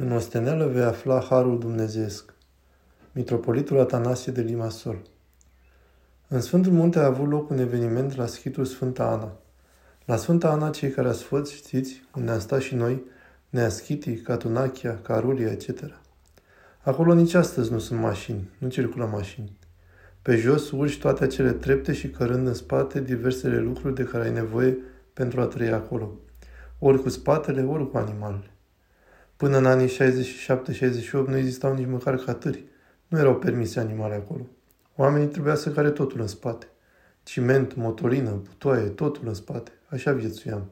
În osteneală vei afla harul dumnezeesc. Mitropolitul Atanasie de Limasol În Sfântul Munte a avut loc un eveniment la schitul Sfânta Ana. La Sfânta Ana, cei care ați fost, știți, unde am stat și noi, Neaschitii, Catunachia, Carulia, etc. Acolo nici astăzi nu sunt mașini, nu circulă mașini. Pe jos urci toate acele trepte și cărând în spate diversele lucruri de care ai nevoie pentru a trăi acolo. Ori cu spatele, ori cu animalele. Până în anii 67-68 nu existau nici măcar catări. Nu erau permise animale acolo. Oamenii trebuia să care totul în spate. Ciment, motorină, butoaie, totul în spate. Așa viețuiam.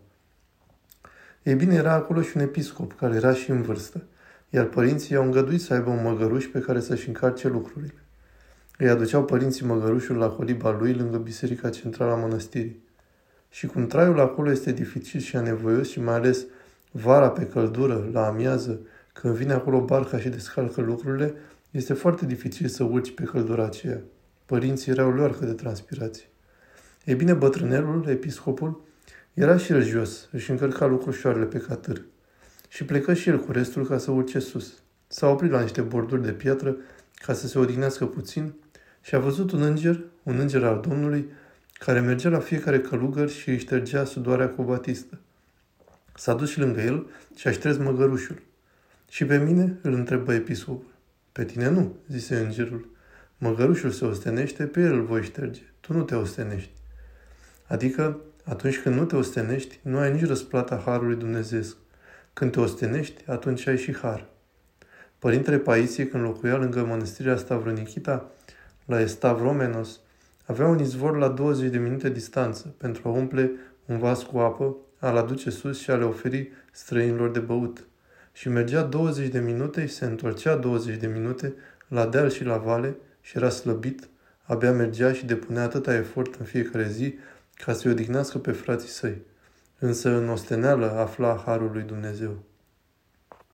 Ei bine, era acolo și un episcop, care era și în vârstă, iar părinții i-au îngăduit să aibă un măgăruș pe care să-și încarce lucrurile. Îi aduceau părinții măgărușul la coliba lui lângă biserica centrală a mănăstirii. Și cum traiul acolo este dificil și anevoios și mai ales vara pe căldură, la amiază, când vine acolo barca și descalcă lucrurile, este foarte dificil să urci pe căldura aceea. Părinții erau luarcă de transpirație. Ei bine, bătrânelul, episcopul, era și el jos, își încărca lucrușoarele pe catâr. Și plecă și el cu restul ca să urce sus. S-a oprit la niște borduri de piatră ca să se odihnească puțin și a văzut un înger, un înger al Domnului, care mergea la fiecare călugăr și își ștergea sudoarea cu o batistă. S-a dus și lângă el și a șters măgărușul. Și pe mine îl întrebă episcopul. Pe tine nu, zise îngerul. Măgărușul se ostenește, pe el îl voi șterge. Tu nu te ostenești. Adică, atunci când nu te ostenești, nu ai nici răsplata Harului Dumnezeu. Când te ostenești, atunci ai și Har. Părintele Paisie, când locuia lângă mănăstirea Stavronichita, la Estavromenos, avea un izvor la 20 de minute distanță pentru a umple un vas cu apă, a-l aduce sus și a le oferi străinilor de băut. Și mergea 20 de minute și se întorcea 20 de minute la deal și la vale și era slăbit, abia mergea și depunea atâta efort în fiecare zi ca să-i odihnească pe frații săi. Însă în osteneală afla harul lui Dumnezeu.